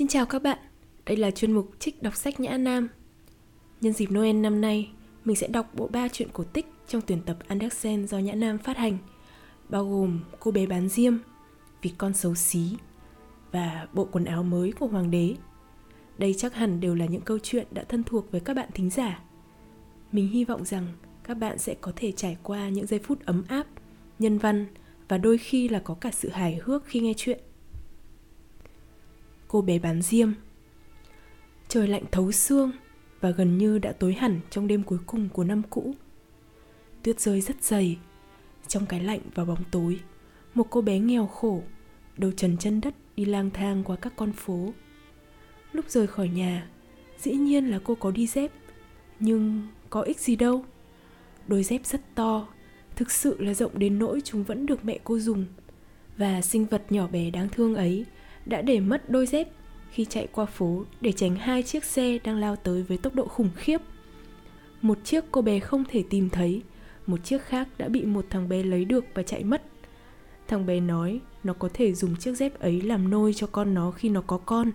Xin chào các bạn, đây là chuyên mục Trích đọc sách Nhã Nam. Nhân dịp Noel năm nay, mình sẽ đọc bộ ba truyện cổ tích trong tuyển tập Andersen do Nhã Nam phát hành, bao gồm Cô bé bán diêm, Vì con xấu xí và Bộ quần áo mới của Hoàng đế. Đây chắc hẳn đều là những câu chuyện đã thân thuộc với các bạn thính giả. Mình hy vọng rằng các bạn sẽ có thể trải qua những giây phút ấm áp, nhân văn và đôi khi là có cả sự hài hước khi nghe chuyện cô bé bán diêm. Trời lạnh thấu xương và gần như đã tối hẳn trong đêm cuối cùng của năm cũ. Tuyết rơi rất dày, trong cái lạnh và bóng tối, một cô bé nghèo khổ, đầu trần chân đất đi lang thang qua các con phố. Lúc rời khỏi nhà, dĩ nhiên là cô có đi dép, nhưng có ích gì đâu. Đôi dép rất to, thực sự là rộng đến nỗi chúng vẫn được mẹ cô dùng, và sinh vật nhỏ bé đáng thương ấy đã để mất đôi dép khi chạy qua phố để tránh hai chiếc xe đang lao tới với tốc độ khủng khiếp. Một chiếc cô bé không thể tìm thấy, một chiếc khác đã bị một thằng bé lấy được và chạy mất. Thằng bé nói nó có thể dùng chiếc dép ấy làm nôi cho con nó khi nó có con.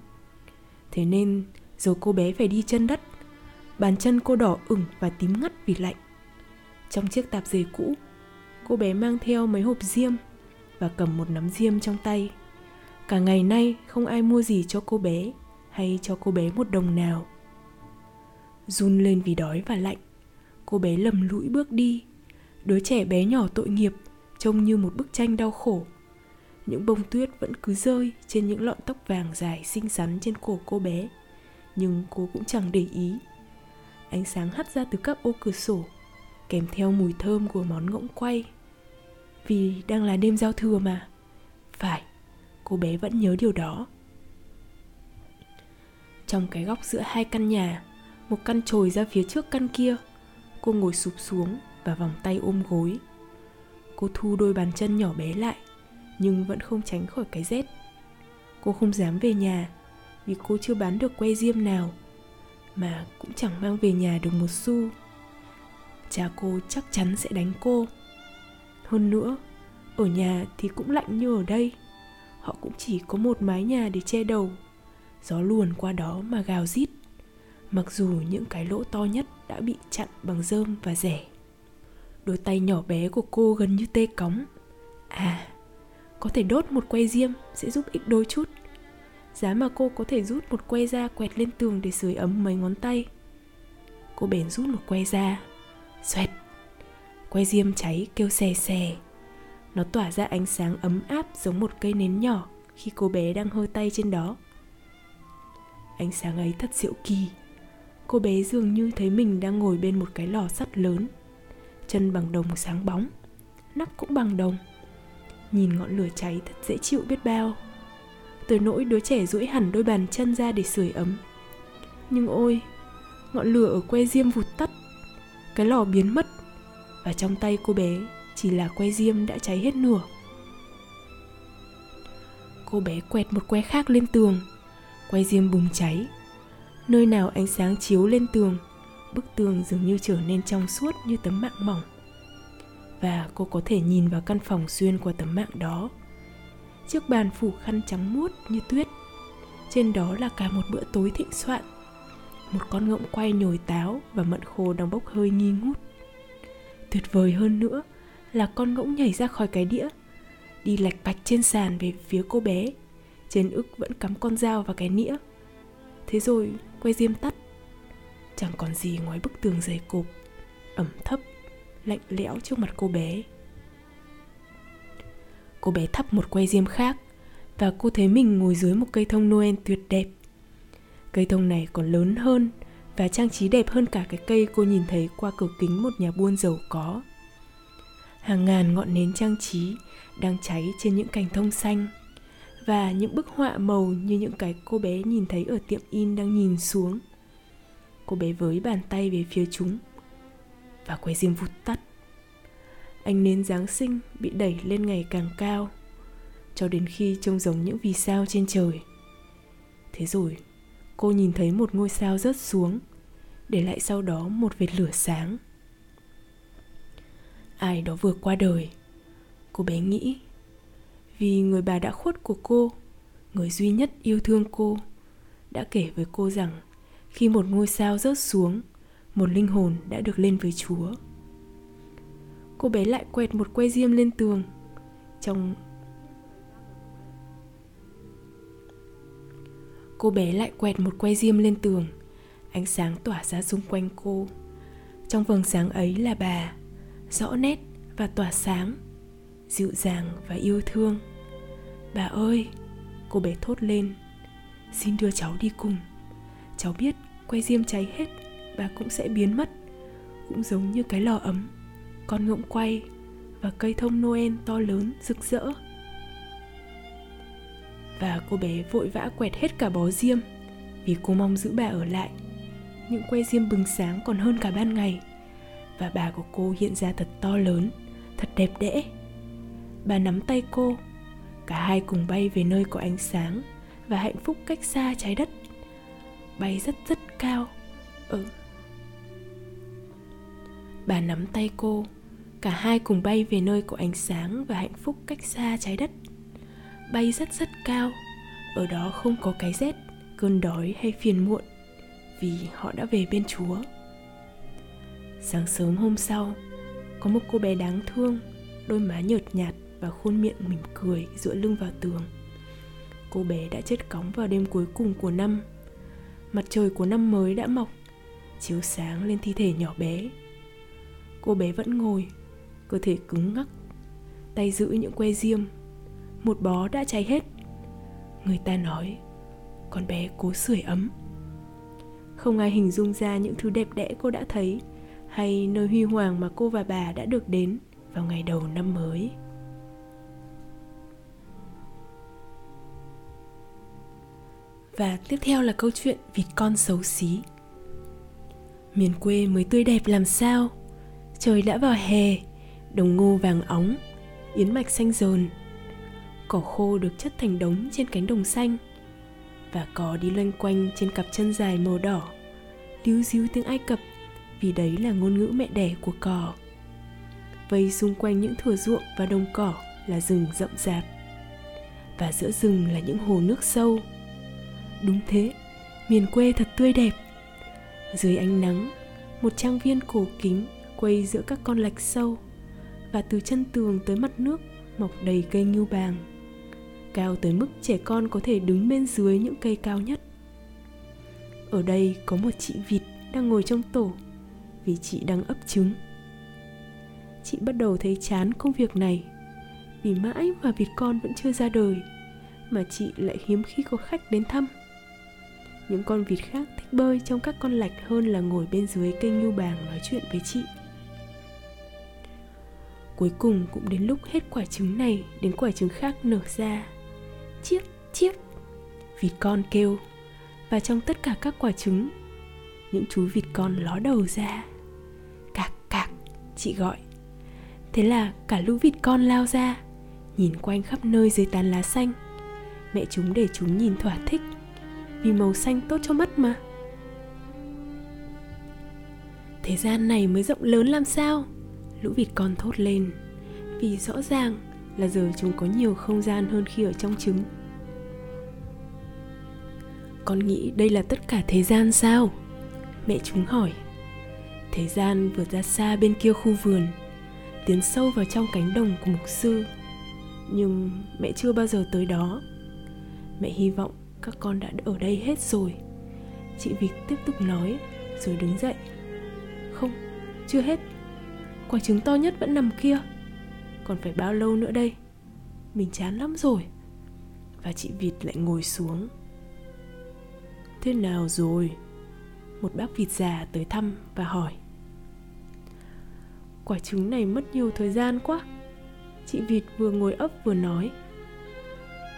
Thế nên rồi cô bé phải đi chân đất. Bàn chân cô đỏ ửng và tím ngắt vì lạnh. Trong chiếc tạp dề cũ, cô bé mang theo mấy hộp diêm và cầm một nắm diêm trong tay cả ngày nay không ai mua gì cho cô bé hay cho cô bé một đồng nào. Run lên vì đói và lạnh. Cô bé lầm lũi bước đi. Đứa trẻ bé nhỏ tội nghiệp, trông như một bức tranh đau khổ. Những bông tuyết vẫn cứ rơi trên những lọn tóc vàng dài xinh xắn trên cổ cô bé. Nhưng cô cũng chẳng để ý. Ánh sáng hắt ra từ các ô cửa sổ, kèm theo mùi thơm của món ngỗng quay. Vì đang là đêm giao thừa mà. Phải cô bé vẫn nhớ điều đó. Trong cái góc giữa hai căn nhà, một căn trồi ra phía trước căn kia, cô ngồi sụp xuống và vòng tay ôm gối. Cô thu đôi bàn chân nhỏ bé lại, nhưng vẫn không tránh khỏi cái rét. Cô không dám về nhà, vì cô chưa bán được que diêm nào, mà cũng chẳng mang về nhà được một xu. Cha cô chắc chắn sẽ đánh cô. Hơn nữa, ở nhà thì cũng lạnh như ở đây họ cũng chỉ có một mái nhà để che đầu. Gió luồn qua đó mà gào rít. Mặc dù những cái lỗ to nhất đã bị chặn bằng rơm và rẻ. Đôi tay nhỏ bé của cô gần như tê cóng. À có thể đốt một que diêm sẽ giúp ích đôi chút. Giá mà cô có thể rút một que ra quẹt lên tường để sưởi ấm mấy ngón tay. Cô bèn rút một que ra xoẹt. Que diêm cháy kêu xè xè nó tỏa ra ánh sáng ấm áp giống một cây nến nhỏ khi cô bé đang hơ tay trên đó. Ánh sáng ấy thật diệu kỳ. Cô bé dường như thấy mình đang ngồi bên một cái lò sắt lớn. Chân bằng đồng sáng bóng nắp cũng bằng đồng. Nhìn ngọn lửa cháy thật dễ chịu biết bao. Tới nỗi đứa trẻ duỗi hẳn đôi bàn chân ra để sưởi ấm. Nhưng ôi, ngọn lửa ở que diêm vụt tắt. Cái lò biến mất. Và trong tay cô bé chỉ là que diêm đã cháy hết nửa. Cô bé quẹt một que khác lên tường. Que diêm bùng cháy. Nơi nào ánh sáng chiếu lên tường, bức tường dường như trở nên trong suốt như tấm mạng mỏng. Và cô có thể nhìn vào căn phòng xuyên qua tấm mạng đó. Chiếc bàn phủ khăn trắng muốt như tuyết. Trên đó là cả một bữa tối thịnh soạn. Một con ngỗng quay nhồi táo và mận khô đang bốc hơi nghi ngút. Tuyệt vời hơn nữa là con ngỗng nhảy ra khỏi cái đĩa, đi lạch bạch trên sàn về phía cô bé. Trên ức vẫn cắm con dao vào cái nĩa. Thế rồi, quay diêm tắt. Chẳng còn gì ngoài bức tường dày cộp, ẩm thấp, lạnh lẽo trước mặt cô bé. Cô bé thắp một quay diêm khác và cô thấy mình ngồi dưới một cây thông noel tuyệt đẹp. Cây thông này còn lớn hơn và trang trí đẹp hơn cả cái cây cô nhìn thấy qua cửa kính một nhà buôn giàu có hàng ngàn ngọn nến trang trí đang cháy trên những cành thông xanh và những bức họa màu như những cái cô bé nhìn thấy ở tiệm in đang nhìn xuống. Cô bé với bàn tay về phía chúng và que diêm vụt tắt. Ánh nến giáng sinh bị đẩy lên ngày càng cao cho đến khi trông giống những vì sao trên trời. Thế rồi, cô nhìn thấy một ngôi sao rớt xuống, để lại sau đó một vệt lửa sáng ai đó vừa qua đời. Cô bé nghĩ, vì người bà đã khuất của cô, người duy nhất yêu thương cô, đã kể với cô rằng khi một ngôi sao rớt xuống, một linh hồn đã được lên với chúa. Cô bé lại quẹt một que diêm lên tường. Trong cô bé lại quẹt một que diêm lên tường, ánh sáng tỏa ra xung quanh cô. Trong vầng sáng ấy là bà rõ nét và tỏa sáng, dịu dàng và yêu thương. Bà ơi, cô bé thốt lên, xin đưa cháu đi cùng. Cháu biết que diêm cháy hết bà cũng sẽ biến mất. Cũng giống như cái lò ấm, con ngỗng quay và cây thông noel to lớn rực rỡ. Và cô bé vội vã quẹt hết cả bó diêm vì cô mong giữ bà ở lại. Những que diêm bừng sáng còn hơn cả ban ngày và bà của cô hiện ra thật to lớn, thật đẹp đẽ. Bà nắm tay cô, cả hai cùng bay về nơi có ánh sáng và hạnh phúc cách xa trái đất. Bay rất rất cao. Ở ừ. bà nắm tay cô, cả hai cùng bay về nơi có ánh sáng và hạnh phúc cách xa trái đất. Bay rất rất cao. Ở đó không có cái rét, cơn đói hay phiền muộn, vì họ đã về bên chúa sáng sớm hôm sau, có một cô bé đáng thương, đôi má nhợt nhạt và khuôn miệng mỉm cười dựa lưng vào tường. Cô bé đã chết cóng vào đêm cuối cùng của năm. Mặt trời của năm mới đã mọc, chiếu sáng lên thi thể nhỏ bé. Cô bé vẫn ngồi, cơ thể cứng ngắc, tay giữ những que diêm. Một bó đã cháy hết. Người ta nói, con bé cố sưởi ấm. Không ai hình dung ra những thứ đẹp đẽ cô đã thấy hay nơi huy hoàng mà cô và bà đã được đến vào ngày đầu năm mới? Và tiếp theo là câu chuyện vịt con xấu xí. Miền quê mới tươi đẹp làm sao? Trời đã vào hè, đồng ngô vàng óng, yến mạch xanh dờn cỏ khô được chất thành đống trên cánh đồng xanh và cỏ đi loanh quanh trên cặp chân dài màu đỏ, líu díu tiếng ai cập vì đấy là ngôn ngữ mẹ đẻ của cỏ. vây xung quanh những thửa ruộng và đồng cỏ là rừng rậm rạp. Và giữa rừng là những hồ nước sâu. Đúng thế, miền quê thật tươi đẹp. Dưới ánh nắng, một trang viên cổ kính quay giữa các con lạch sâu. Và từ chân tường tới mặt nước mọc đầy cây ngưu bàng. Cao tới mức trẻ con có thể đứng bên dưới những cây cao nhất. Ở đây có một chị vịt đang ngồi trong tổ vì chị đang ấp trứng. Chị bắt đầu thấy chán công việc này, vì mãi mà vịt con vẫn chưa ra đời mà chị lại hiếm khi có khách đến thăm. Những con vịt khác thích bơi trong các con lạch hơn là ngồi bên dưới cây ngưu bàng nói chuyện với chị. Cuối cùng cũng đến lúc hết quả trứng này đến quả trứng khác nở ra. Chiếc chiếc, vịt con kêu, và trong tất cả các quả trứng, những chú vịt con ló đầu ra chị gọi. Thế là cả lũ vịt con lao ra, nhìn quanh khắp nơi dưới tán lá xanh. Mẹ chúng để chúng nhìn thỏa thích, vì màu xanh tốt cho mắt mà. Thế gian này mới rộng lớn làm sao? Lũ vịt con thốt lên, vì rõ ràng là giờ chúng có nhiều không gian hơn khi ở trong trứng. Con nghĩ đây là tất cả thế gian sao? Mẹ chúng hỏi thế gian vượt ra xa bên kia khu vườn, tiến sâu vào trong cánh đồng của mục sư. Nhưng mẹ chưa bao giờ tới đó. Mẹ hy vọng các con đã ở đây hết rồi. Chị vịt tiếp tục nói, rồi đứng dậy. Không, chưa hết. Quả trứng to nhất vẫn nằm kia. Còn phải bao lâu nữa đây? Mình chán lắm rồi. Và chị vịt lại ngồi xuống. Thế nào rồi? Một bác vịt già tới thăm và hỏi quả trứng này mất nhiều thời gian quá. Chị vịt vừa ngồi ấp vừa nói.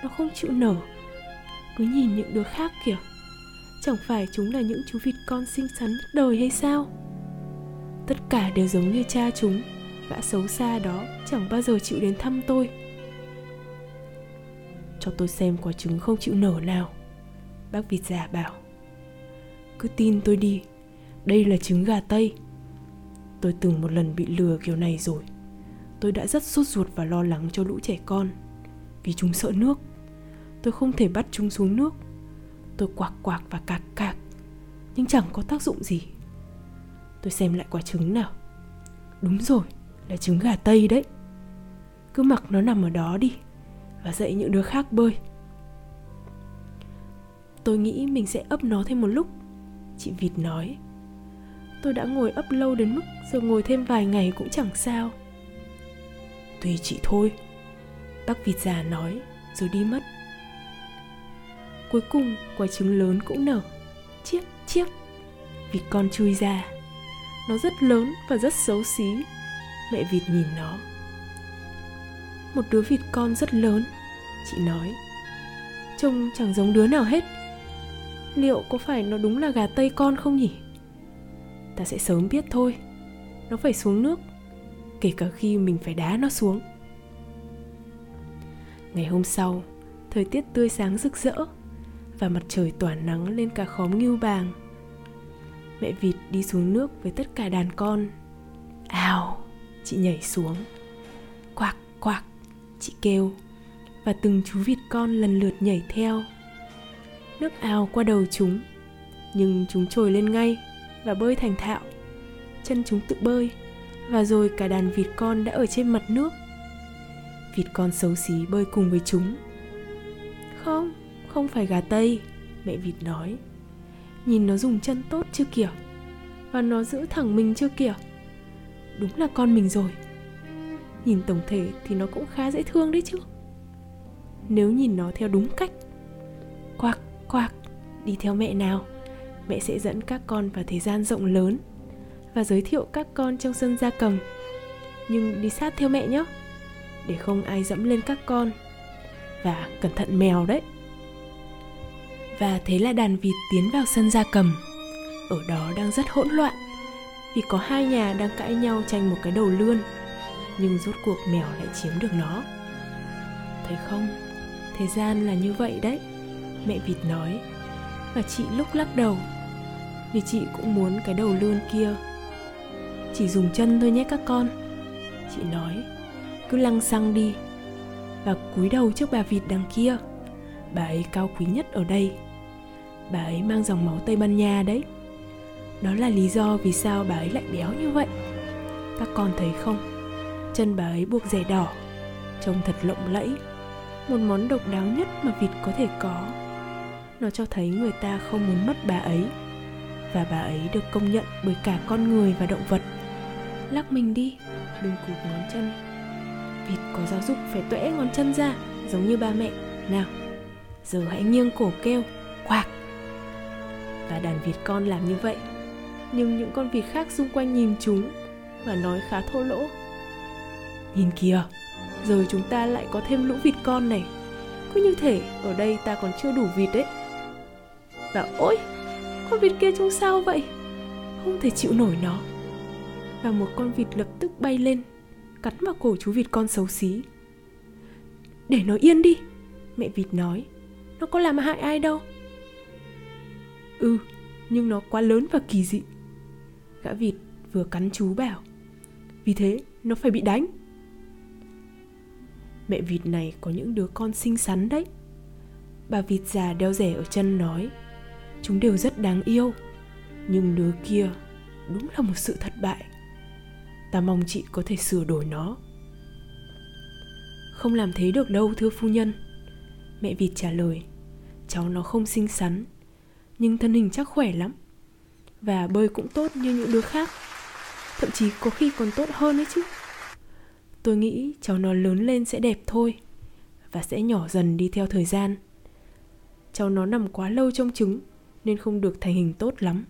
Nó không chịu nở. Cứ nhìn những đứa khác kìa. Chẳng phải chúng là những chú vịt con xinh xắn nhất đời hay sao? Tất cả đều giống như cha chúng. Gã xấu xa đó chẳng bao giờ chịu đến thăm tôi. Cho tôi xem quả trứng không chịu nở nào. Bác vịt già bảo. Cứ tin tôi đi. Đây là trứng gà tây tôi từng một lần bị lừa kiểu này rồi. Tôi đã rất sốt ruột và lo lắng cho lũ trẻ con vì chúng sợ nước. Tôi không thể bắt chúng xuống nước. Tôi quạc quạc và cạc cạc Nhưng chẳng có tác dụng gì. Tôi xem lại quả trứng nào. Đúng rồi, là trứng gà Tây đấy. Cứ mặc nó nằm ở đó đi Và dạy những đứa khác bơi. Tôi nghĩ mình sẽ ấp nó thêm một lúc. Chị Vịt nói. Tôi đã ngồi ấp lâu đến mức Giờ ngồi thêm vài ngày cũng chẳng sao. Tùy chị thôi, Bác vịt già nói, Rồi đi mất. Cuối cùng, quả trứng lớn cũng nở. Chiếc chiếc. Vịt con chui ra. Nó rất lớn và rất xấu xí. Mẹ vịt nhìn nó. Một đứa vịt con rất lớn, Chị nói. Trông chẳng giống đứa nào hết. Liệu có phải nó đúng là gà tây con không nhỉ? Ta sẽ sớm biết thôi. Nó phải xuống nước, Kể cả khi mình phải đá nó xuống. Ngày hôm sau, Thời tiết tươi sáng rực rỡ Và mặt trời tỏa nắng lên cả khóm ngưu bàng. Mẹ vịt đi xuống nước với tất cả đàn con. Ào, Chị nhảy xuống. Quạc quạc, Chị kêu Và từng chú vịt con lần lượt nhảy theo. Nước ào qua đầu chúng, Nhưng chúng trồi lên ngay. Và bơi thành thạo. Chân chúng tự bơi Và rồi cả đàn vịt con đã ở trên mặt nước. Vịt con xấu xí bơi cùng với chúng. Không, không phải gà Tây Mẹ vịt nói. Nhìn nó dùng chân tốt chưa kìa Và nó giữ thẳng mình chưa kìa. Đúng là con mình rồi. Nhìn tổng thể thì nó cũng khá dễ thương đấy chứ. Nếu nhìn nó theo đúng cách Quạc Quạc, đi theo mẹ nào. Mẹ sẽ dẫn các con vào thế gian rộng lớn Và giới thiệu các con trong sân gia cầm. Nhưng đi sát theo mẹ nhé Để không ai dẫm lên các con. Và cẩn thận mèo đấy. Và thế là đàn vịt tiến vào sân gia cầm. Ở đó đang rất hỗn loạn Vì có hai nhà đang cãi nhau tranh một cái đầu lươn Nhưng rốt cuộc mèo lại chiếm được nó. Thấy không, thế gian là như vậy đấy mẹ vịt nói. Và chị lúc lắc đầu vì chị cũng muốn cái đầu lươn kia. Chỉ dùng chân thôi nhé các con. Chị nói, cứ lăng xăng đi và cúi đầu trước bà vịt đằng kia. Bà ấy cao quý nhất ở đây. Bà ấy mang dòng máu tây ban nha đấy. Đó là lý do vì sao bà ấy lại béo như vậy. Các con thấy không? Chân bà ấy buộc rẻ đỏ, trông thật lộng lẫy. Một món độc đáo nhất mà vịt có thể có. Nó cho thấy người ta không muốn mất bà ấy và bà ấy được công nhận bởi cả con người và động vật. Lắc mình đi, đừng cụp ngón chân. Vịt có giáo dục phải tuễ ngón chân ra, giống như ba mẹ. Nào, giờ hãy nghiêng cổ kêu, quạc. Và đàn vịt con làm như vậy. Nhưng những con vịt khác xung quanh nhìn chúng và nói khá thô lỗ. Nhìn kìa, giờ chúng ta lại có thêm lũ vịt con này. Cứ như thể ở đây ta còn chưa đủ vịt đấy. Và ôi! Con vịt kia trông sao vậy? Không thể chịu nổi nó. Và một con vịt lập tức bay lên, cắn vào cổ chú vịt con xấu xí. Để nó yên đi, mẹ vịt nói. Nó có làm hại ai đâu. Ừ nhưng nó quá lớn và kỳ dị. Gã vịt vừa cắn chú bảo. Vì thế, nó phải bị đánh. Mẹ vịt này có những đứa con xinh xắn đấy. Bà vịt già đeo rẻ ở chân nói chúng đều rất đáng yêu. Nhưng đứa kia đúng là một sự thất bại. Ta mong chị có thể sửa đổi nó. Không làm thế được đâu, thưa phu nhân. Mẹ vịt trả lời, cháu nó không xinh xắn, nhưng thân hình chắc khỏe lắm. Và bơi cũng tốt như những đứa khác. Thậm chí có khi còn tốt hơn ấy chứ. Tôi nghĩ cháu nó lớn lên sẽ đẹp thôi và sẽ nhỏ dần đi theo thời gian. Cháu nó nằm quá lâu trong trứng nên không được thành hình tốt lắm.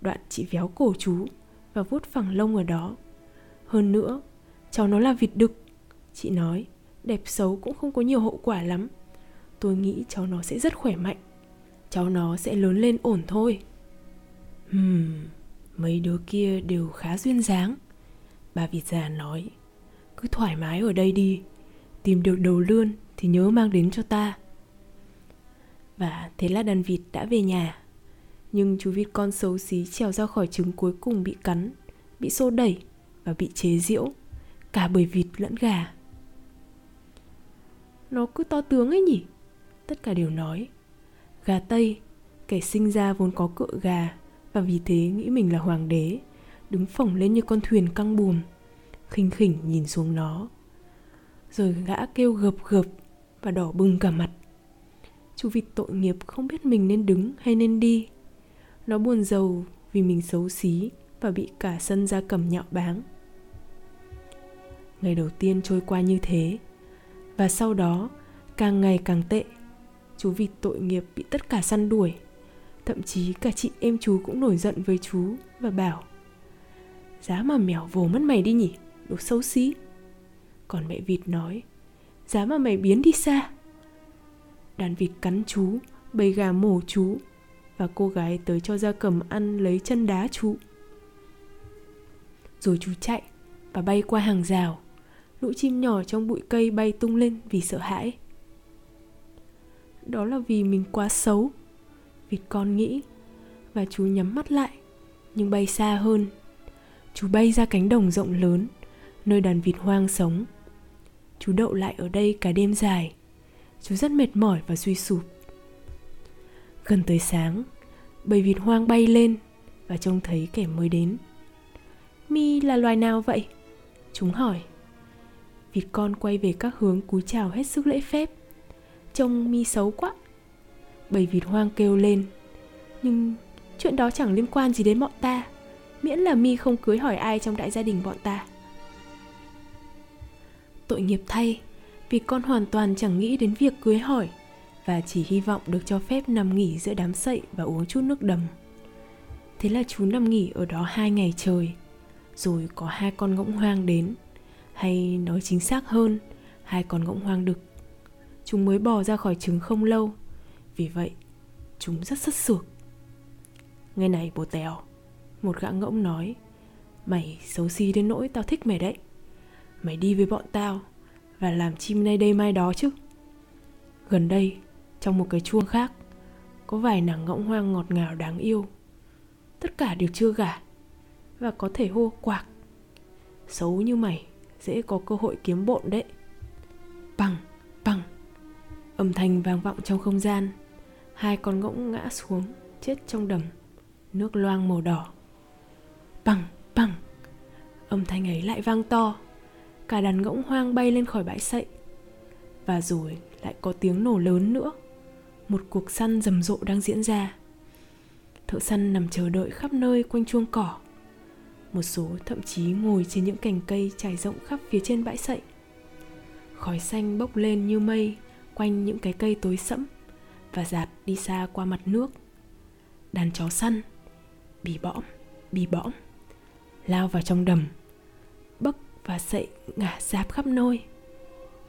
Đoạn chị véo cổ chú và vuốt phẳng lông ở đó. Hơn nữa, cháu nó là vịt đực. Chị nói, đẹp xấu cũng không có nhiều hậu quả lắm. Tôi nghĩ cháu nó sẽ rất khỏe mạnh. Cháu nó sẽ lớn lên ổn thôi. Hmm mấy đứa kia đều khá duyên dáng. Bà vịt già nói, cứ thoải mái ở đây đi. Tìm được đầu lươn thì nhớ mang đến cho ta và thế là đàn vịt đã về nhà nhưng chú vịt con xấu xí trèo ra khỏi trứng cuối cùng bị cắn bị xô đẩy và bị chế giễu cả bởi vịt lẫn gà nó cứ to tướng ấy nhỉ tất cả đều nói Gà Tây, kẻ sinh ra vốn có cựa gà và vì thế nghĩ mình là hoàng đế, đứng phồng lên như con thuyền căng buồm, khinh khỉnh nhìn xuống nó. Rồi gã kêu gập gập và đỏ bừng cả mặt. Chú vịt tội nghiệp không biết mình nên đứng hay nên đi. Nó buồn giàu vì mình xấu xí và bị cả sân gia cầm nhạo báng. Ngày đầu tiên trôi qua như thế, và sau đó càng ngày càng tệ. Chú vịt tội nghiệp bị tất cả săn đuổi. Thậm chí cả chị em chú cũng nổi giận với chú và bảo Giá mà mèo vồ mất mày đi nhỉ, đồ xấu xí. Còn mẹ vịt nói Giá mà mày biến đi xa. Đàn vịt cắn chú, bầy gà mổ chú và cô gái tới cho gia cầm ăn lấy chân đá chú. Rồi chú chạy và bay qua hàng rào. Lũ chim nhỏ trong bụi cây bay tung lên vì sợ hãi. Đó là vì mình quá xấu. Vịt con nghĩ và chú nhắm mắt lại nhưng bay xa hơn. Chú bay ra cánh đồng rộng lớn nơi đàn vịt hoang sống. Chú đậu lại ở đây cả đêm dài. Chú rất mệt mỏi và suy sụp. Gần tới sáng, bầy vịt hoang bay lên và trông thấy kẻ mới đến. Mi là loài nào vậy? Chúng hỏi. Vịt con quay về các hướng cúi chào hết sức lễ phép. Trông Mi xấu quá. Bầy vịt hoang kêu lên. Nhưng chuyện đó chẳng liên quan gì đến bọn ta. Miễn là Mi không cưới hỏi ai trong đại gia đình bọn ta. Tội nghiệp thay, vì con hoàn toàn chẳng nghĩ đến việc cưới hỏi và chỉ hy vọng được cho phép nằm nghỉ giữa đám sậy và uống chút nước đầm. Thế là chú nằm nghỉ ở đó hai ngày trời, rồi có hai con ngỗng hoang đến, hay nói chính xác hơn, hai con ngỗng hoang đực. Chúng mới bò ra khỏi trứng không lâu, vì vậy chúng rất sất sược. Nghe này bồ tèo, một gã ngỗng nói, mày xấu xí đến nỗi tao thích mày đấy. Mày đi với bọn tao và làm chim nay đây mai đó chứ. Gần đây, trong một cái chuông khác, có vài nàng ngỗng hoang ngọt ngào đáng yêu. Tất cả đều chưa gả, và có thể hô quạc. Xấu như mày, dễ có cơ hội kiếm bộn đấy. Bằng bằng. Âm thanh vang vọng trong không gian. Hai con ngỗng ngã xuống, chết trong đầm. Nước loang màu đỏ. Bằng bằng. Âm thanh ấy lại vang to cả đàn ngỗng hoang bay lên khỏi bãi sậy. Và rồi lại có tiếng nổ lớn nữa. Một cuộc săn rầm rộ đang diễn ra. Thợ săn nằm chờ đợi khắp nơi quanh chuông cỏ. Một số thậm chí ngồi trên những cành cây trải rộng khắp phía trên bãi sậy. Khói xanh bốc lên như mây quanh những cái cây tối sẫm và giạt đi xa qua mặt nước. Đàn chó săn, bì bõm bì bõm, lao vào trong đầm và sậy ngả giáp khắp nơi.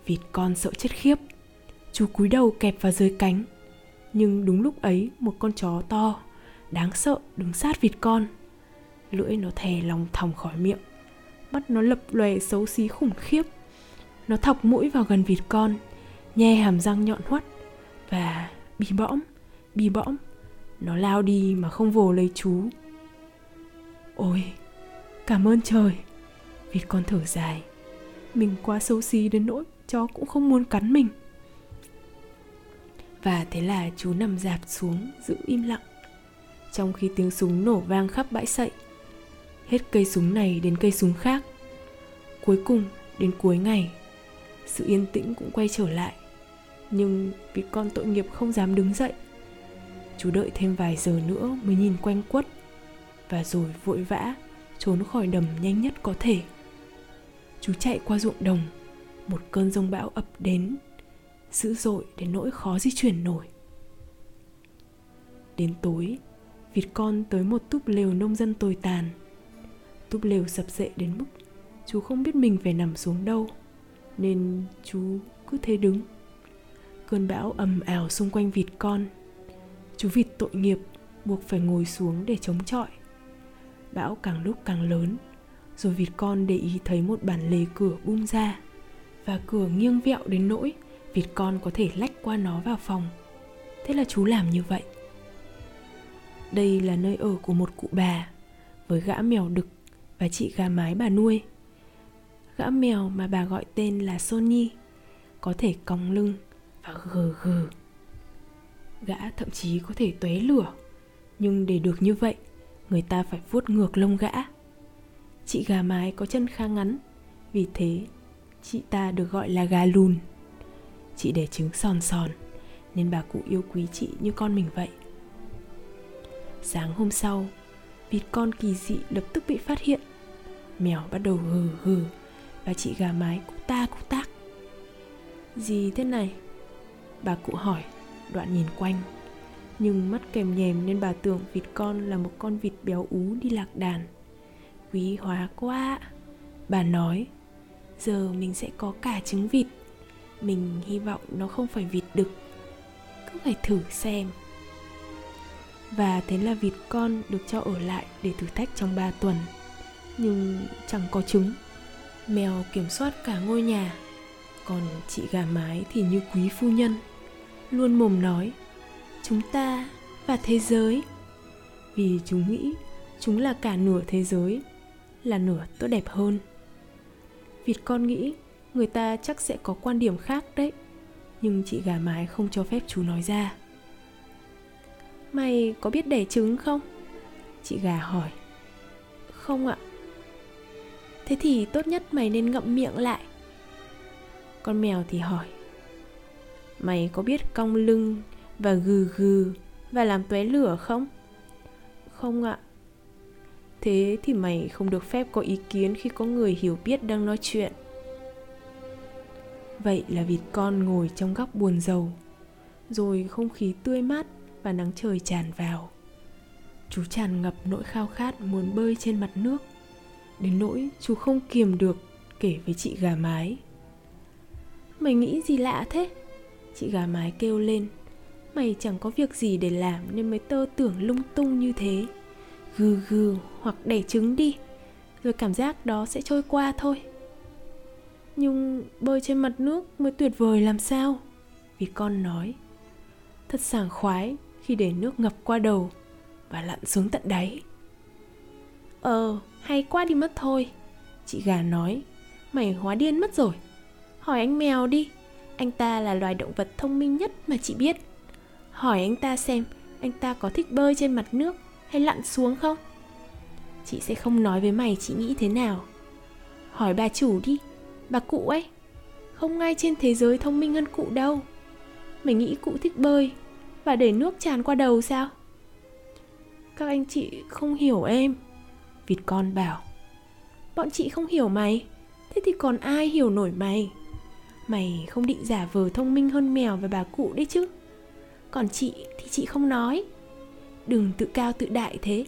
Vịt con sợ chết khiếp, chú cúi đầu kẹp vào dưới cánh. Nhưng đúng lúc ấy, một con chó to, đáng sợ đứng sát vịt con. Lưỡi nó thè lòng thòng khỏi miệng, mắt nó lập lòe xấu xí khủng khiếp. Nó thọc mũi vào gần vịt con, nhe hàm răng nhọn hoắt và bì bõm bì bõm. Nó lao đi mà không vồ lấy chú. Ôi, cảm ơn trời! Vịt con thở dài. Mình quá xấu xí đến nỗi chó cũng không muốn cắn mình. Và thế là chú nằm dạp xuống giữ im lặng. Trong khi tiếng súng nổ vang khắp bãi sậy, hết cây súng này đến cây súng khác. Cuối cùng, đến cuối ngày, sự yên tĩnh cũng quay trở lại. Nhưng vịt con tội nghiệp không dám đứng dậy, chú đợi thêm vài giờ nữa mới nhìn quanh quất và rồi vội vã trốn khỏi đầm nhanh nhất có thể chú chạy qua ruộng đồng. Một cơn rông bão ập đến, dữ dội đến nỗi khó di chuyển nổi. Đến tối, vịt con tới một túp lều nông dân tồi tàn. Túp lều sập sệ đến mức chú không biết mình phải nằm xuống đâu, nên chú cứ thế đứng. Cơn bão ầm ào xung quanh vịt con. Chú vịt tội nghiệp buộc phải ngồi xuống để chống chọi. Bão càng lúc càng lớn rồi vịt con để ý thấy một bản lề cửa bung ra. Và cửa nghiêng vẹo đến nỗi vịt con có thể lách qua nó vào phòng. Thế là chú làm như vậy. Đây là nơi ở của một cụ bà với gã mèo đực và chị gà mái bà nuôi. Gã mèo mà bà gọi tên là Sony có thể cong lưng và gừ gừ Gã thậm chí có thể tuế lửa. Nhưng để được như vậy, Người ta phải vuốt ngược lông gã. Chị gà mái có chân khá ngắn, Vì thế chị ta được gọi là gà lùn. Chị đẻ trứng sòn sòn Nên bà cụ yêu quý chị như con mình vậy. Sáng hôm sau, Vịt con kỳ dị lập tức bị phát hiện. Mèo bắt đầu hừ hừ, Và chị gà mái cũng ta cũng tác. Gì thế này? Bà cụ hỏi, Đoạn nhìn quanh. Nhưng mắt kèm nhèm nên bà tưởng vịt con là một con vịt béo ú đi lạc đàn. Quý hóa quá. Bà nói, Giờ mình sẽ có cả trứng vịt. Mình hy vọng nó không phải vịt đực. Cứ phải thử xem. Và thế là vịt con được cho ở lại để thử thách trong 3 tuần. Nhưng chẳng có trứng. Mèo kiểm soát cả ngôi nhà. Còn chị gà mái thì như quý phu nhân. Luôn mồm nói, Chúng ta và thế giới. Vì chúng nghĩ chúng là cả nửa thế giới là nửa tốt đẹp hơn. Vịt con nghĩ người ta chắc sẽ có quan điểm khác đấy, Nhưng chị gà mái không cho phép chú nói ra. Mày có biết đẻ trứng không? Chị gà hỏi. Không ạ. Thế thì tốt nhất mày nên ngậm miệng lại. Con mèo thì hỏi. Mày có biết cong lưng và gừ gừ và làm tóe lửa không? Không ạ. Thế thì mày không được phép có ý kiến khi có người hiểu biết đang nói chuyện. Vậy là vịt con ngồi trong góc buồn rầu, Rồi không khí tươi mát và nắng trời tràn vào. Chú tràn ngập nỗi khao khát muốn bơi trên mặt nước, Đến nỗi chú không kiềm được kể với chị gà mái. Mày nghĩ gì lạ thế? Chị gà mái kêu lên. Mày chẳng có việc gì để làm nên mới tơ tưởng lung tung như thế. Gừ gừ hoặc đẻ trứng đi Rồi cảm giác đó sẽ trôi qua thôi. Nhưng bơi trên mặt nước mới tuyệt vời làm sao? Vì con nói Thật sảng khoái khi để nước ngập qua đầu Và lặn xuống tận đáy. Ờ, hay quá đi mất thôi Chị gà nói. Mày hóa điên mất rồi. Hỏi anh mèo đi Anh ta là loài động vật thông minh nhất mà chị biết. Hỏi anh ta xem Anh ta có thích bơi trên mặt nước hay lặn xuống không? Chị sẽ không nói với mày chị nghĩ thế nào. Hỏi bà chủ đi, Bà cụ ấy. Không ai trên thế giới thông minh hơn cụ đâu. Mày nghĩ cụ thích bơi Và để nước tràn qua đầu sao? Các anh chị không hiểu em. Vịt con bảo, Bọn chị không hiểu mày, Thế thì còn ai hiểu nổi mày? Mày không định giả vờ thông minh hơn mèo và bà cụ đấy chứ. Còn chị thì chị không nói. Đừng tự cao tự đại thế.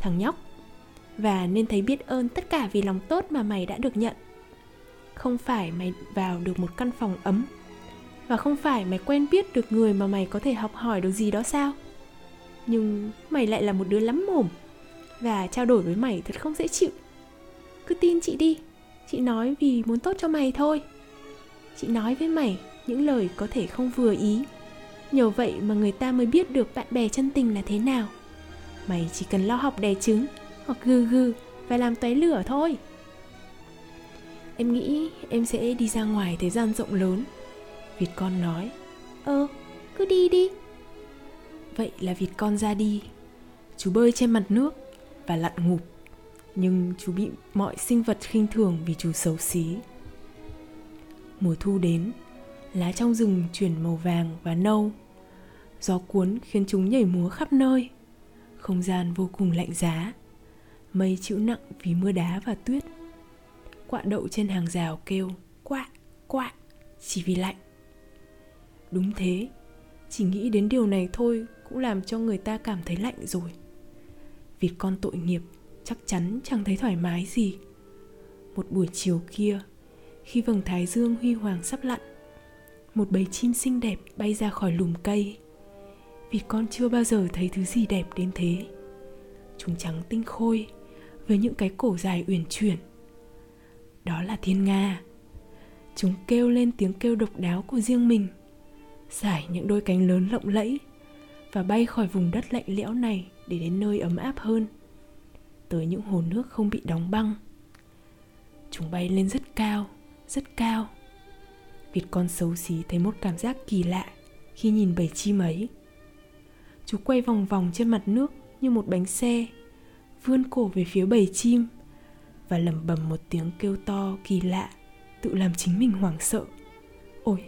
Thằng nhóc. Và nên thấy biết ơn tất cả vì lòng tốt mà mày đã được nhận. Không phải mày vào được một căn phòng ấm. Và không phải mày quen biết được người mà mày có thể học hỏi được gì đó sao? Nhưng mày lại là một đứa lắm mồm. Và trao đổi với mày thật không dễ chịu. Cứ tin chị đi. Chị nói vì muốn tốt cho mày thôi. Chị nói với mày những lời có thể không vừa ý nhờ vậy mà người ta mới biết được bạn bè chân tình là thế nào. Mày chỉ cần lo học đẻ trứng hoặc gừ gừ và làm tóe lửa thôi. Em nghĩ em sẽ đi ra ngoài thế gian rộng lớn. Vịt con nói. Ơ cứ đi đi. Vậy là vịt con ra đi. Chú bơi trên mặt nước và lặn ngụp. Nhưng chú bị mọi sinh vật khinh thường vì chú xấu xí. Mùa thu đến lá trong rừng chuyển màu vàng và nâu gió cuốn khiến chúng nhảy múa khắp nơi. Không gian vô cùng lạnh giá mây chịu nặng vì mưa đá và tuyết. Quạ đậu trên hàng rào kêu quạ quạ, chỉ vì lạnh. Đúng thế, chỉ nghĩ đến điều này thôi cũng làm cho người ta cảm thấy lạnh rồi. Vịt con tội nghiệp chắc chắn chẳng thấy thoải mái gì. Một buổi chiều kia, khi vầng thái dương huy hoàng sắp lặn, một bầy chim xinh đẹp bay ra khỏi lùm cây vì con chưa bao giờ thấy thứ gì đẹp đến thế. Chúng trắng tinh khôi với những cái cổ dài uyển chuyển. Đó là thiên nga. Chúng kêu lên tiếng kêu độc đáo của riêng mình, giải những đôi cánh lớn lộng lẫy và bay khỏi vùng đất lạnh lẽo này để đến nơi ấm áp hơn, tới những hồ nước không bị đóng băng. Chúng bay lên rất cao rất cao. Vịt con xấu xí thấy một cảm giác kỳ lạ khi nhìn bầy chim ấy. Chú quay vòng vòng trên mặt nước như một bánh xe, Vươn cổ về phía bầy chim Và lẩm bẩm một tiếng kêu to kỳ lạ Tự làm chính mình hoảng sợ. Ôi,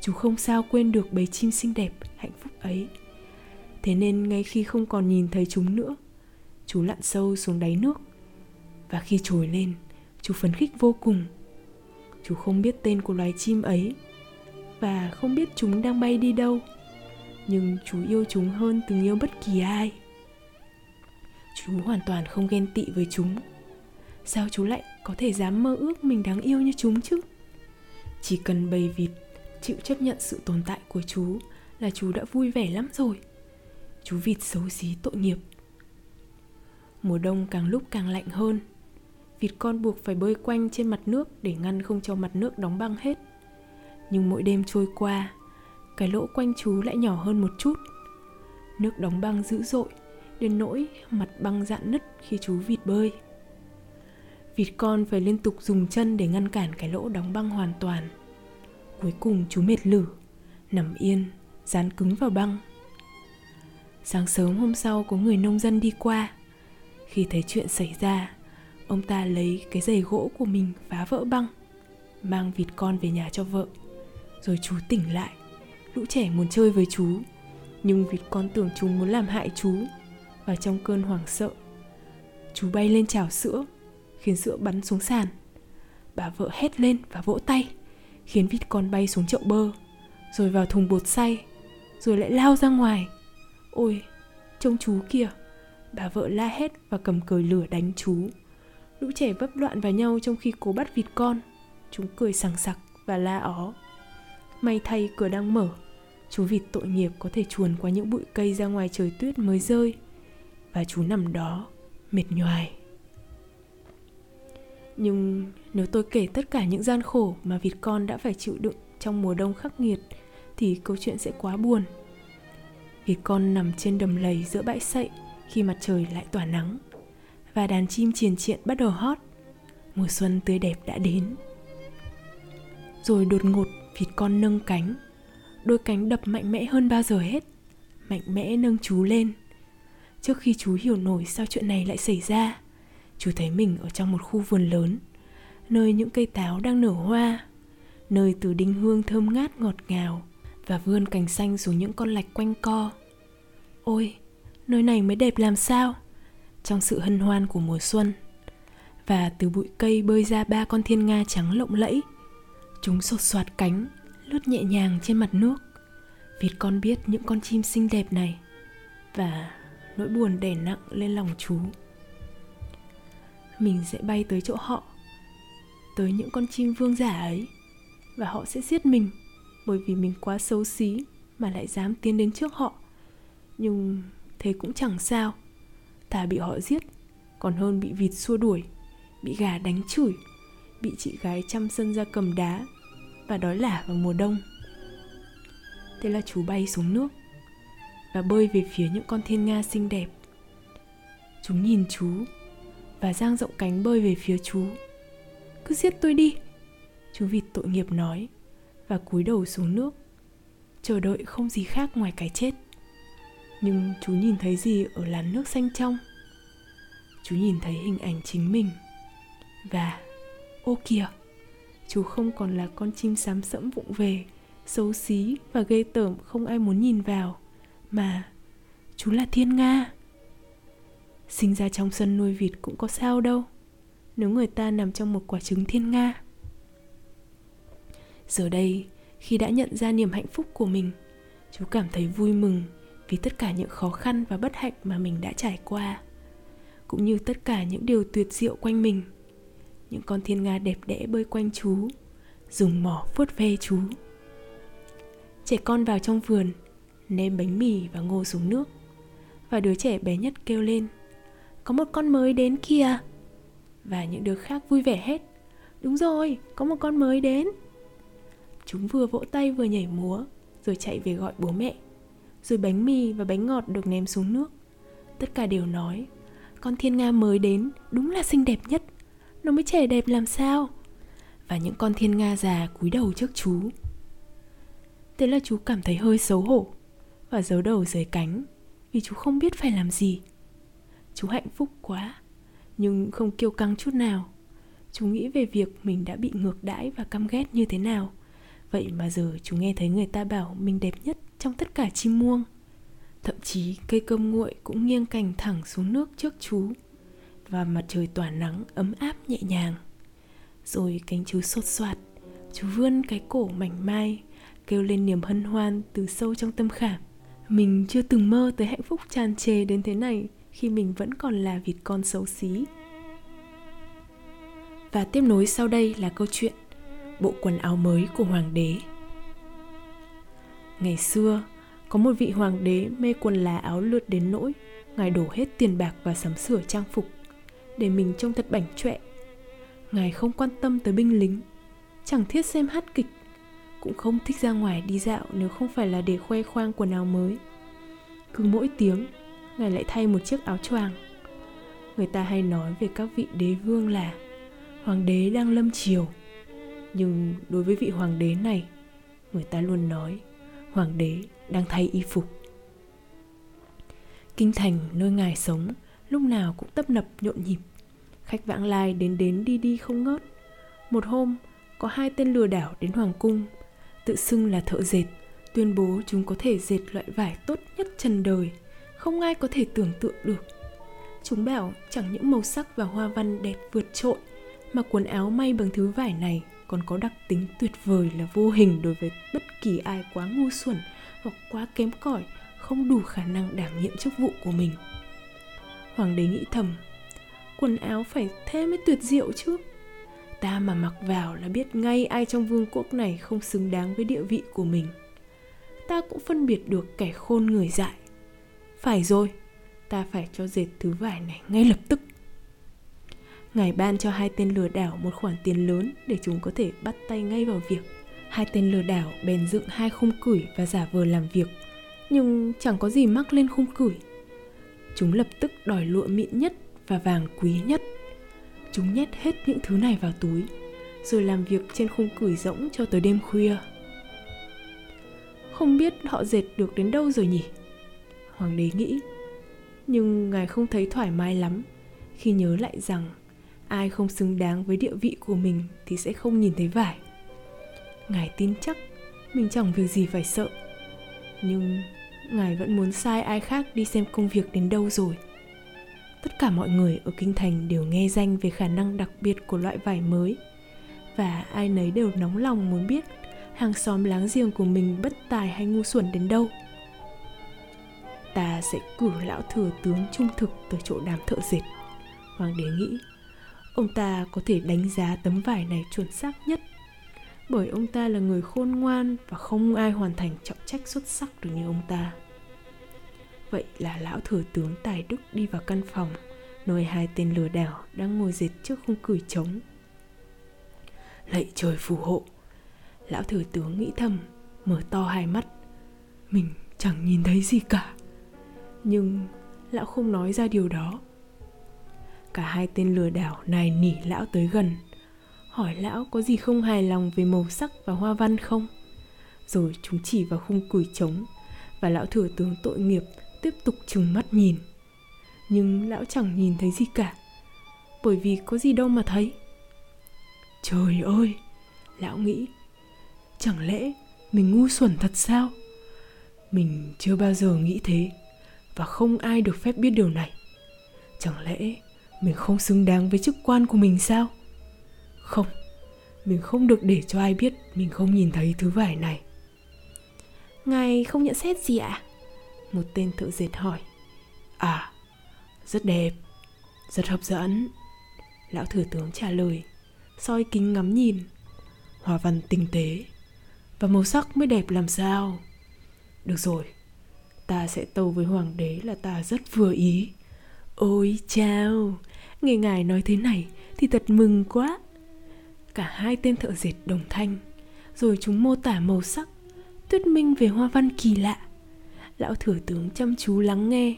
Chú không sao quên được bầy chim xinh đẹp, hạnh phúc ấy. Thế nên ngay khi không còn nhìn thấy chúng nữa, Chú lặn sâu xuống đáy nước Và khi trồi lên, Chú phấn khích vô cùng. Chú không biết tên của loài chim ấy Và không biết chúng đang bay đi đâu. Nhưng chú yêu chúng hơn từng yêu bất kỳ ai. Chú hoàn toàn không ghen tị với chúng. Sao chú lại có thể dám mơ ước mình đáng yêu như chúng chứ? Chỉ cần bầy vịt, chịu chấp nhận sự tồn tại của chú Là chú đã vui vẻ lắm rồi. Chú vịt xấu xí tội nghiệp. Mùa đông càng lúc càng lạnh hơn. Vịt con buộc phải bơi quanh trên mặt nước Để ngăn không cho mặt nước đóng băng hết. Nhưng mỗi đêm trôi qua cái lỗ quanh chú lại nhỏ hơn một chút. Nước đóng băng dữ dội Đến nỗi mặt băng dạn nứt khi chú vịt bơi. Vịt con phải liên tục dùng chân để ngăn cản cái lỗ đóng băng hoàn toàn. Cuối cùng chú mệt lử Nằm yên, dán cứng vào băng. Sáng sớm hôm sau có người nông dân đi qua. Khi thấy chuyện xảy ra Ông ta lấy cái giày gỗ của mình phá vỡ băng Mang vịt con về nhà cho vợ Rồi chú tỉnh lại. Lũ trẻ muốn chơi với chú. Nhưng vịt con tưởng chúng muốn làm hại chú Và trong cơn hoảng sợ Chú bay lên chảo sữa Khiến sữa bắn xuống sàn. Bà vợ hét lên và vỗ tay Khiến vịt con bay xuống chậu bơ Rồi vào thùng bột xay Rồi lại lao ra ngoài. Ôi, trông chú kìa Bà vợ la hét và cầm cời lửa đánh chú. Lũ trẻ vấp loạn vào nhau trong khi cố bắt vịt con. Chúng cười sằng sặc và la ó. May thay cửa đang mở. Chú vịt tội nghiệp có thể chuồn qua những bụi cây ra ngoài trời tuyết mới rơi. Và chú nằm đó, mệt nhoài. Nhưng nếu tôi kể tất cả những gian khổ mà vịt con đã phải chịu đựng trong mùa đông khắc nghiệt Thì câu chuyện sẽ quá buồn. Vịt con nằm trên đầm lầy giữa bãi sậy khi mặt trời lại tỏa nắng và đàn chim triền triện bắt đầu hót. Mùa xuân tươi đẹp đã đến. Rồi đột ngột vịt con nâng cánh đôi cánh đập mạnh mẽ hơn bao giờ hết. Mạnh mẽ nâng chú lên. Trước khi chú hiểu nổi sao chuyện này lại xảy ra, chú thấy mình ở trong một khu vườn lớn, nơi những cây táo đang nở hoa, nơi từ đinh hương thơm ngát ngọt ngào và vươn cành xanh xuống những con lạch quanh co. Ôi, nơi này mới đẹp làm sao? Trong sự hân hoan của mùa xuân và từ bụi cây bơi ra ba con thiên nga trắng lộng lẫy, chúng sột soạt cánh lướt nhẹ nhàng trên mặt nước. Vịt con biết những con chim xinh đẹp này và nỗi buồn đè nặng lên lòng chú. Mình sẽ bay tới chỗ họ, tới những con chim vương giả ấy, và họ sẽ giết mình bởi vì mình quá xấu xí mà lại dám tiến đến trước họ. Nhưng thế cũng chẳng sao. Thà bị họ giết, còn hơn bị vịt xua đuổi, bị gà đánh chửi, bị chị gái chăm sân ra cầm đá và đói lả vào mùa đông. Thế là chú bay xuống nước và bơi về phía những con thiên nga xinh đẹp. Chúng nhìn chú và giang rộng cánh bơi về phía chú. Cứ giết tôi đi, chú vịt tội nghiệp nói và cúi đầu xuống nước, chờ đợi không gì khác ngoài cái chết. Nhưng chú nhìn thấy gì ở làn nước xanh trong? Chú nhìn thấy hình ảnh chính mình và ô kìa chú không còn là con chim xám sẫm vụng về, xấu xí và ghê tởm không ai muốn nhìn vào. Mà, chú là thiên nga. Sinh ra trong sân nuôi vịt cũng có sao đâu. Nếu người ta nằm trong một quả trứng thiên nga. Giờ đây, khi đã nhận ra niềm hạnh phúc của mình, chú cảm thấy vui mừng vì tất cả những khó khăn và bất hạnh mà mình đã trải qua, cũng như tất cả những điều tuyệt diệu quanh mình những con thiên nga đẹp đẽ bơi quanh chú, dùng mỏ vuốt ve chú. Trẻ con vào trong vườn, ném bánh mì và ngô xuống nước, và đứa trẻ bé nhất kêu lên, có một con mới đến kìa. Và những đứa khác vui vẻ hết đúng rồi, có một con mới đến. Chúng vừa vỗ tay vừa nhảy múa, rồi chạy về gọi bố mẹ. Rồi bánh mì và bánh ngọt được ném xuống nước. Tất cả đều nói, con thiên nga mới đến đúng là xinh đẹp nhất nó mới trẻ đẹp làm sao và những con thiên nga già cúi đầu trước chú thế là chú cảm thấy hơi xấu hổ và giấu đầu dưới cánh vì chú không biết phải làm gì. Chú hạnh phúc quá, nhưng không kiêu căng chút nào. Chú nghĩ về việc mình đã bị ngược đãi và căm ghét như thế nào. Vậy mà giờ chú nghe thấy người ta bảo mình đẹp nhất trong tất cả chim muông. Thậm chí cây cơm nguội cũng nghiêng cành thẳng xuống nước trước chú và mặt trời tỏa nắng ấm áp nhẹ nhàng. Rồi cánh chú sốt soạt Chú vươn cái cổ mảnh mai Kêu lên niềm hân hoan từ sâu trong tâm khảm. Mình chưa từng mơ tới hạnh phúc tràn trề đến thế này Khi mình vẫn còn là vịt con xấu xí. Và tiếp nối sau đây là câu chuyện Bộ quần áo mới của hoàng đế. Ngày xưa, có một vị hoàng đế mê quần là áo lượt đến nỗi Ngài đổ hết tiền bạc và sắm sửa trang phục. Để mình trông thật bảnh trọe Ngài không quan tâm tới binh lính, Chẳng thiết xem hát kịch, Cũng không thích ra ngoài đi dạo nếu không phải là để khoe khoang quần áo mới. Cứ mỗi tiếng, Ngài lại thay một chiếc áo choàng. Người ta hay nói về các vị đế vương là Hoàng đế đang lâm chiều Nhưng đối với vị hoàng đế này, Người ta luôn nói Hoàng đế đang thay y phục. Kinh thành nơi ngài sống lúc nào cũng tấp nập nhộn nhịp khách vãng lai đến đến đi đi không ngớt. Một hôm, có hai tên lừa đảo đến hoàng cung. Tự xưng là thợ dệt, tuyên bố chúng có thể dệt loại vải tốt nhất trần đời. Không ai có thể tưởng tượng được. Chúng bảo chẳng những màu sắc và hoa văn đẹp vượt trội, mà quần áo may bằng thứ vải này còn có đặc tính tuyệt vời là vô hình đối với bất kỳ ai quá ngu xuẩn hoặc quá kém cỏi, không đủ khả năng đảm nhiệm chức vụ của mình. Hoàng đế nghĩ thầm quần áo phải thế mới tuyệt diệu chứ. Ta mà mặc vào là biết ngay ai trong vương quốc này không xứng đáng với địa vị của mình. Ta cũng phân biệt được kẻ khôn người dại. Phải rồi, ta phải cho dệt thứ vải này ngay lập tức. Ngài ban cho hai tên lừa đảo một khoản tiền lớn để chúng có thể bắt tay ngay vào việc. Hai tên lừa đảo bèn dựng hai khung cửi và giả vờ làm việc, nhưng chẳng có gì mắc lên khung cửi. chúng lập tức đòi lụa mịn nhất và vàng quý nhất. Chúng nhét hết những thứ này vào túi, rồi làm việc trên khung cửi rỗng cho tới đêm khuya. Không biết họ dệt được đến đâu rồi nhỉ? Hoàng đế nghĩ, nhưng ngài không thấy thoải mái lắm khi nhớ lại rằng ai không xứng đáng với địa vị của mình thì sẽ không nhìn thấy vải. Ngài tin chắc mình chẳng việc gì phải sợ, nhưng ngài vẫn muốn sai ai khác đi xem công việc đến đâu rồi tất cả mọi người ở kinh thành đều nghe danh về khả năng đặc biệt của loại vải mới. Và ai nấy đều nóng lòng muốn biết hàng xóm láng giềng của mình bất tài hay ngu xuẩn đến đâu. Ta sẽ cử lão thừa tướng trung thực tới chỗ đám thợ dệt. Hoàng đế nghĩ, ông ta có thể đánh giá tấm vải này chuẩn xác nhất, bởi ông ta là người khôn ngoan và không ai hoàn thành trọng trách xuất sắc được như ông ta vậy là lão thừa tướng tài đức đi vào căn phòng, nơi hai tên lừa đảo đang ngồi dệt trước khung cửi trống. Lạy trời phù hộ! Lão thừa tướng nghĩ thầm, mở to hai mắt. Mình chẳng nhìn thấy gì cả. Nhưng lão không nói ra điều đó. Cả hai tên lừa đảo này nỉ lão tới gần, hỏi lão có gì không hài lòng về màu sắc và hoa văn không? Rồi chúng chỉ vào khung cửi trống và lão thừa tướng tội nghiệp tiếp tục trừng mắt nhìn. Nhưng lão chẳng nhìn thấy gì cả, bởi vì có gì đâu mà thấy. Trời ơi, lão nghĩ, chẳng lẽ mình ngu xuẩn thật sao? Mình chưa bao giờ nghĩ thế, và không ai được phép biết điều này. Chẳng lẽ mình không xứng đáng với chức quan của mình sao? Không, mình không được để cho ai biết mình không nhìn thấy thứ vải này. Ngài không nhận xét gì ạ? Một tên thợ dệt hỏi. À rất đẹp, rất hấp dẫn. Lão thừa tướng trả lời, soi kính ngắm nhìn. Hoa văn tinh tế, và màu sắc mới đẹp làm sao? Được rồi, ta sẽ tâu với hoàng đế là ta rất vừa ý. Ôi chao, nghe ngài nói thế này thì thật mừng quá. Cả hai tên thợ dệt đồng thanh, rồi chúng mô tả màu sắc, thuyết minh về hoa văn kỳ lạ lão thừa tướng chăm chú lắng nghe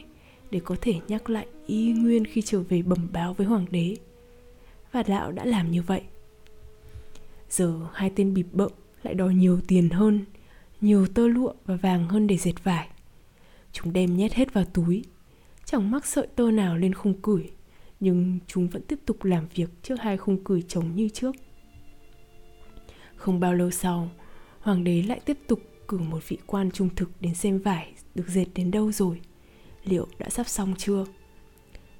để có thể nhắc lại y nguyên khi trở về bẩm báo với hoàng đế. Và lão đã làm như vậy. Giờ hai tên bịp bợm lại đòi nhiều tiền hơn, nhiều tơ lụa và vàng hơn để dệt vải. Chúng đem nhét hết vào túi. Chẳng mắc sợi tơ nào lên khung cửi Nhưng chúng vẫn tiếp tục làm việc trước hai khung cửi trống như trước. Không bao lâu sau, Hoàng đế lại tiếp tục cử một vị quan trung thực đến xem vải được dệt đến đâu rồi? Liệu đã sắp xong chưa?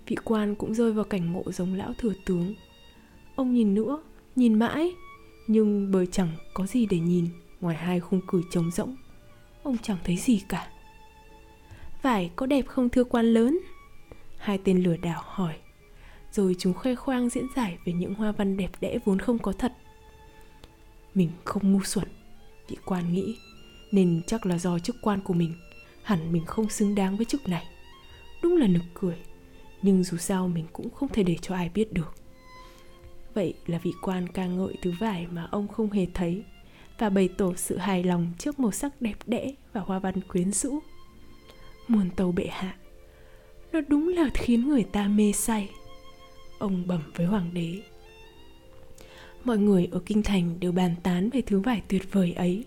Vị quan cũng rơi vào cảnh ngộ giống lão thừa tướng. Ông nhìn nữa, nhìn mãi Nhưng bởi chẳng có gì để nhìn ngoài hai khung cửi trống rỗng. Ông chẳng thấy gì cả. Vải có đẹp không thưa quan lớn? Hai tên lừa đảo hỏi. Rồi chúng khoe khoang diễn giải về những hoa văn đẹp đẽ vốn không có thật. Mình không ngu xuẩn Vị quan nghĩ. Nên chắc là do chức quan của mình. Hẳn mình không xứng đáng với chức này. Đúng là nực cười. Nhưng dù sao mình cũng không thể để cho ai biết được. Vậy là vị quan ca ngợi thứ vải mà ông không hề thấy, Và bày tỏ sự hài lòng trước màu sắc đẹp đẽ và hoa văn quyến rũ. Muôn tàu bệ hạ, nó đúng là khiến người ta mê say. Ông bẩm với hoàng đế. Mọi người ở kinh thành đều bàn tán về thứ vải tuyệt vời ấy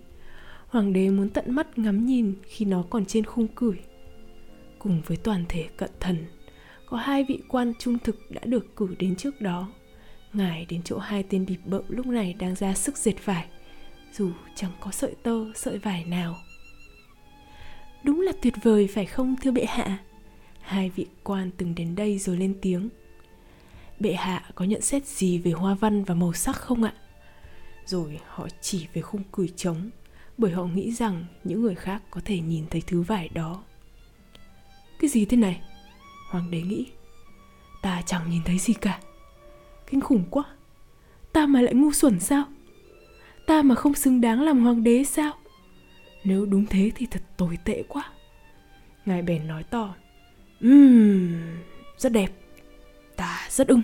hoàng đế muốn tận mắt ngắm nhìn khi nó còn trên khung cửi cùng với toàn thể cận thần, có hai vị quan trung thực đã được cử đến trước đó ngài đến chỗ hai tên bịp bợm lúc này đang ra sức dệt vải, dù chẳng có sợi tơ, sợi vải nào Đúng là tuyệt vời, phải không, thưa bệ hạ? Hai vị quan từng đến đây rồi lên tiếng. Bệ hạ có nhận xét gì về hoa văn và màu sắc không ạ? Rồi họ chỉ về khung cửi trống bởi họ nghĩ rằng những người khác có thể nhìn thấy thứ vải đó. Cái gì thế này? Hoàng đế nghĩ. Ta chẳng nhìn thấy gì cả. Kinh khủng quá. Ta mà lại ngu xuẩn sao? Ta mà không xứng đáng làm hoàng đế sao? Nếu đúng thế thì thật tồi tệ quá Ngài bèn nói to Ừm, rất đẹp Ta rất ưng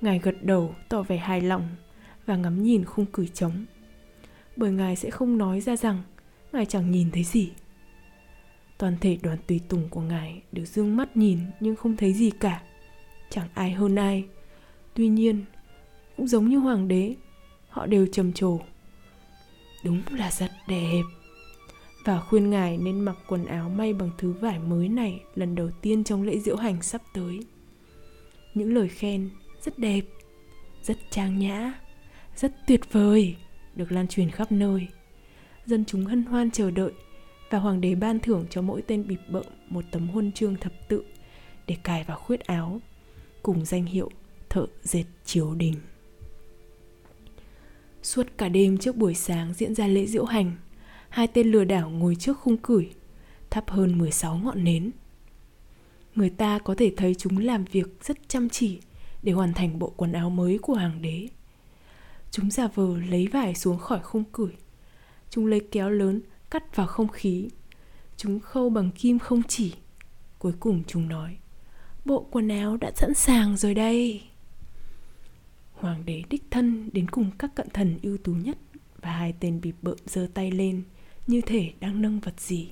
Ngài gật đầu tỏ vẻ hài lòng Và ngắm nhìn khung cửi trống bởi ngài sẽ không nói ra rằng Ngài chẳng nhìn thấy gì. Toàn thể đoàn tùy tùng của ngài Đều dương mắt nhìn nhưng không thấy gì cả Chẳng ai hơn ai. Tuy nhiên Cũng giống như hoàng đế Họ đều trầm trồ. Đúng là rất đẹp. Và khuyên ngài nên mặc quần áo may bằng thứ vải mới này lần đầu tiên trong lễ diễu hành sắp tới. Những lời khen rất đẹp, rất trang nhã, rất tuyệt vời được lan truyền khắp nơi. Dân chúng hân hoan chờ đợi và hoàng đế ban thưởng cho mỗi tên bịp bợm một tấm huân chương thập tự để cài vào khuyết áo cùng danh hiệu thợ dệt triều đình. Suốt cả đêm trước buổi sáng diễn ra lễ diễu hành, hai tên lừa đảo ngồi trước khung cửi, thắp hơn 16 ngọn nến. Người ta có thể thấy chúng làm việc rất chăm chỉ để hoàn thành bộ quần áo mới của hoàng đế. Chúng giả vờ lấy vải xuống khỏi khung cửi. Chúng lấy kéo lớn cắt vào không khí. Chúng khâu bằng kim không chỉ. Cuối cùng chúng nói, bộ quần áo đã sẵn sàng rồi đây. Hoàng đế đích thân đến cùng các cận thần ưu tú nhất và hai tên bịp bợm giơ tay lên như thể đang nâng vật gì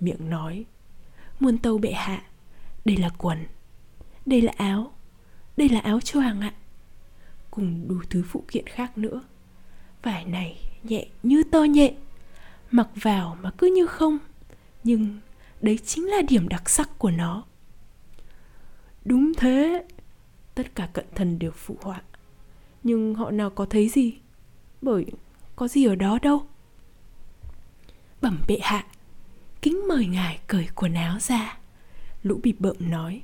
miệng nói muôn tâu bệ hạ đây là quần đây là áo đây là áo choàng ạ cùng đủ thứ phụ kiện khác nữa. Vải này nhẹ như tơ nhện mặc vào mà cứ như không, nhưng đấy chính là điểm đặc sắc của nó. Đúng thế, tất cả cận thần đều phụ họa, nhưng họ nào có thấy gì? Bởi có gì ở đó đâu. Bẩm bệ hạ, kính mời ngài cởi quần áo ra. Lũ bịp bợm nói,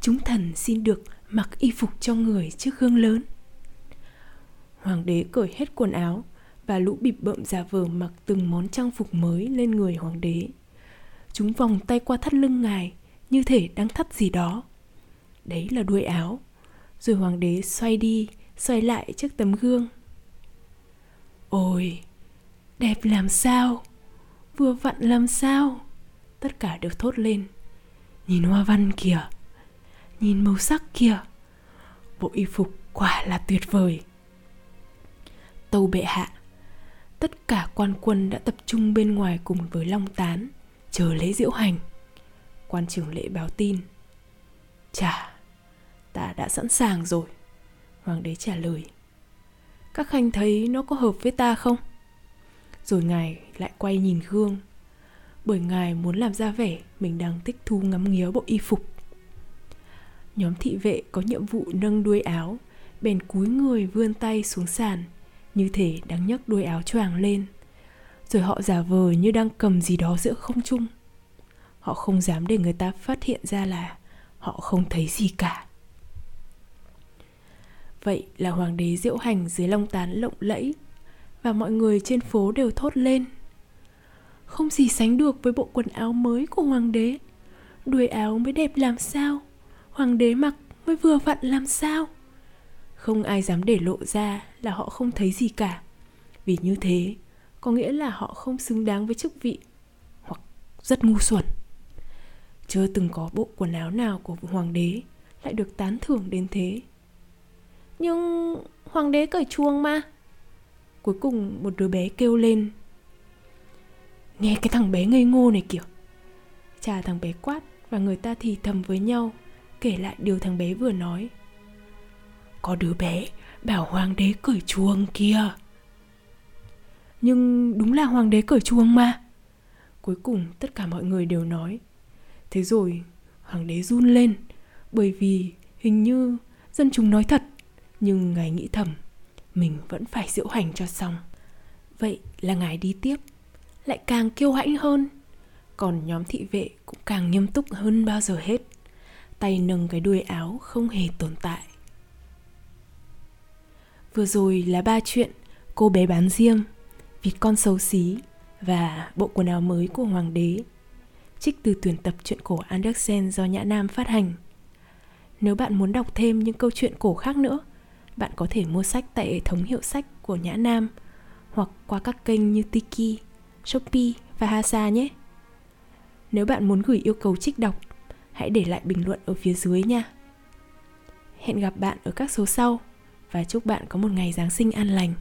chúng thần xin được mặc y phục cho người trước gương lớn hoàng đế cởi hết quần áo và lũ bịp bợm giả vờ mặc từng món trang phục mới lên người hoàng đế. Chúng vòng tay qua thắt lưng ngài như thể đang thắt gì đó. Đấy là đuôi áo. Rồi hoàng đế xoay đi, xoay lại trước tấm gương. Ôi, đẹp làm sao? Vừa vặn làm sao? Tất cả đều thốt lên. Nhìn hoa văn kìa. Nhìn màu sắc kìa. Bộ y phục quả là tuyệt vời tâu bệ hạ. Tất cả quan quân đã tập trung bên ngoài cùng với long tán chờ lễ diễu hành. Quan trưởng lễ báo tin chà ta đã sẵn sàng rồi. Hoàng đế trả lời các khanh thấy nó có hợp với ta không? Rồi ngài lại quay nhìn gương. Bởi ngài muốn làm ra vẻ mình đang thích thú ngắm nghía bộ y phục. Nhóm thị vệ có nhiệm vụ nâng đuôi áo, bèn cúi người vươn tay xuống sàn, như thể đang nhấc đuôi áo choàng lên. Rồi họ giả vờ như đang cầm gì đó giữa không trung. Họ không dám để người ta phát hiện ra là họ không thấy gì cả. Vậy là hoàng đế diễu hành dưới long tán lộng lẫy và mọi người trên phố đều thốt lên không gì sánh được với bộ quần áo mới của hoàng đế đuôi áo mới đẹp làm sao hoàng đế mặc mới vừa vặn làm sao không ai dám để lộ ra là họ không thấy gì cả. Vì như thế, có nghĩa là họ không xứng đáng với chức vị hoặc rất ngu xuẩn. Chưa từng có bộ quần áo nào của hoàng đế lại được tán thưởng đến thế. Nhưng hoàng đế cởi chuông mà. Cuối cùng một đứa bé kêu lên. Nghe cái thằng bé ngây ngô này kiểu cha thằng bé quát và người ta thì thầm với nhau, kể lại điều thằng bé vừa nói có đứa bé, bảo hoàng đế cởi chuông kia. Nhưng đúng là hoàng đế cởi chuông mà. Cuối cùng tất cả mọi người đều nói. Thế rồi, hoàng đế run lên, bởi vì hình như dân chúng nói thật, nhưng ngài nghĩ thầm, mình vẫn phải diễu hành cho xong. Vậy là ngài đi tiếp, lại càng kiêu hãnh hơn. Còn nhóm thị vệ cũng càng nghiêm túc hơn bao giờ hết. Tay nâng cái đuôi áo không hề tồn tại vừa rồi là ba chuyện cô bé bán diêm vịt con xấu xí và bộ quần áo mới của hoàng đế trích từ tuyển tập truyện cổ Andersen do Nhã Nam phát hành. Nếu bạn muốn đọc thêm những câu chuyện cổ khác nữa, bạn có thể mua sách tại hệ thống hiệu sách của Nhã Nam hoặc qua các kênh như Tiki, Shopee và Hasa nhé. Nếu bạn muốn gửi yêu cầu trích đọc, hãy để lại bình luận ở phía dưới nha. Hẹn gặp bạn ở các số sau và chúc bạn có một ngày Giáng sinh an lành.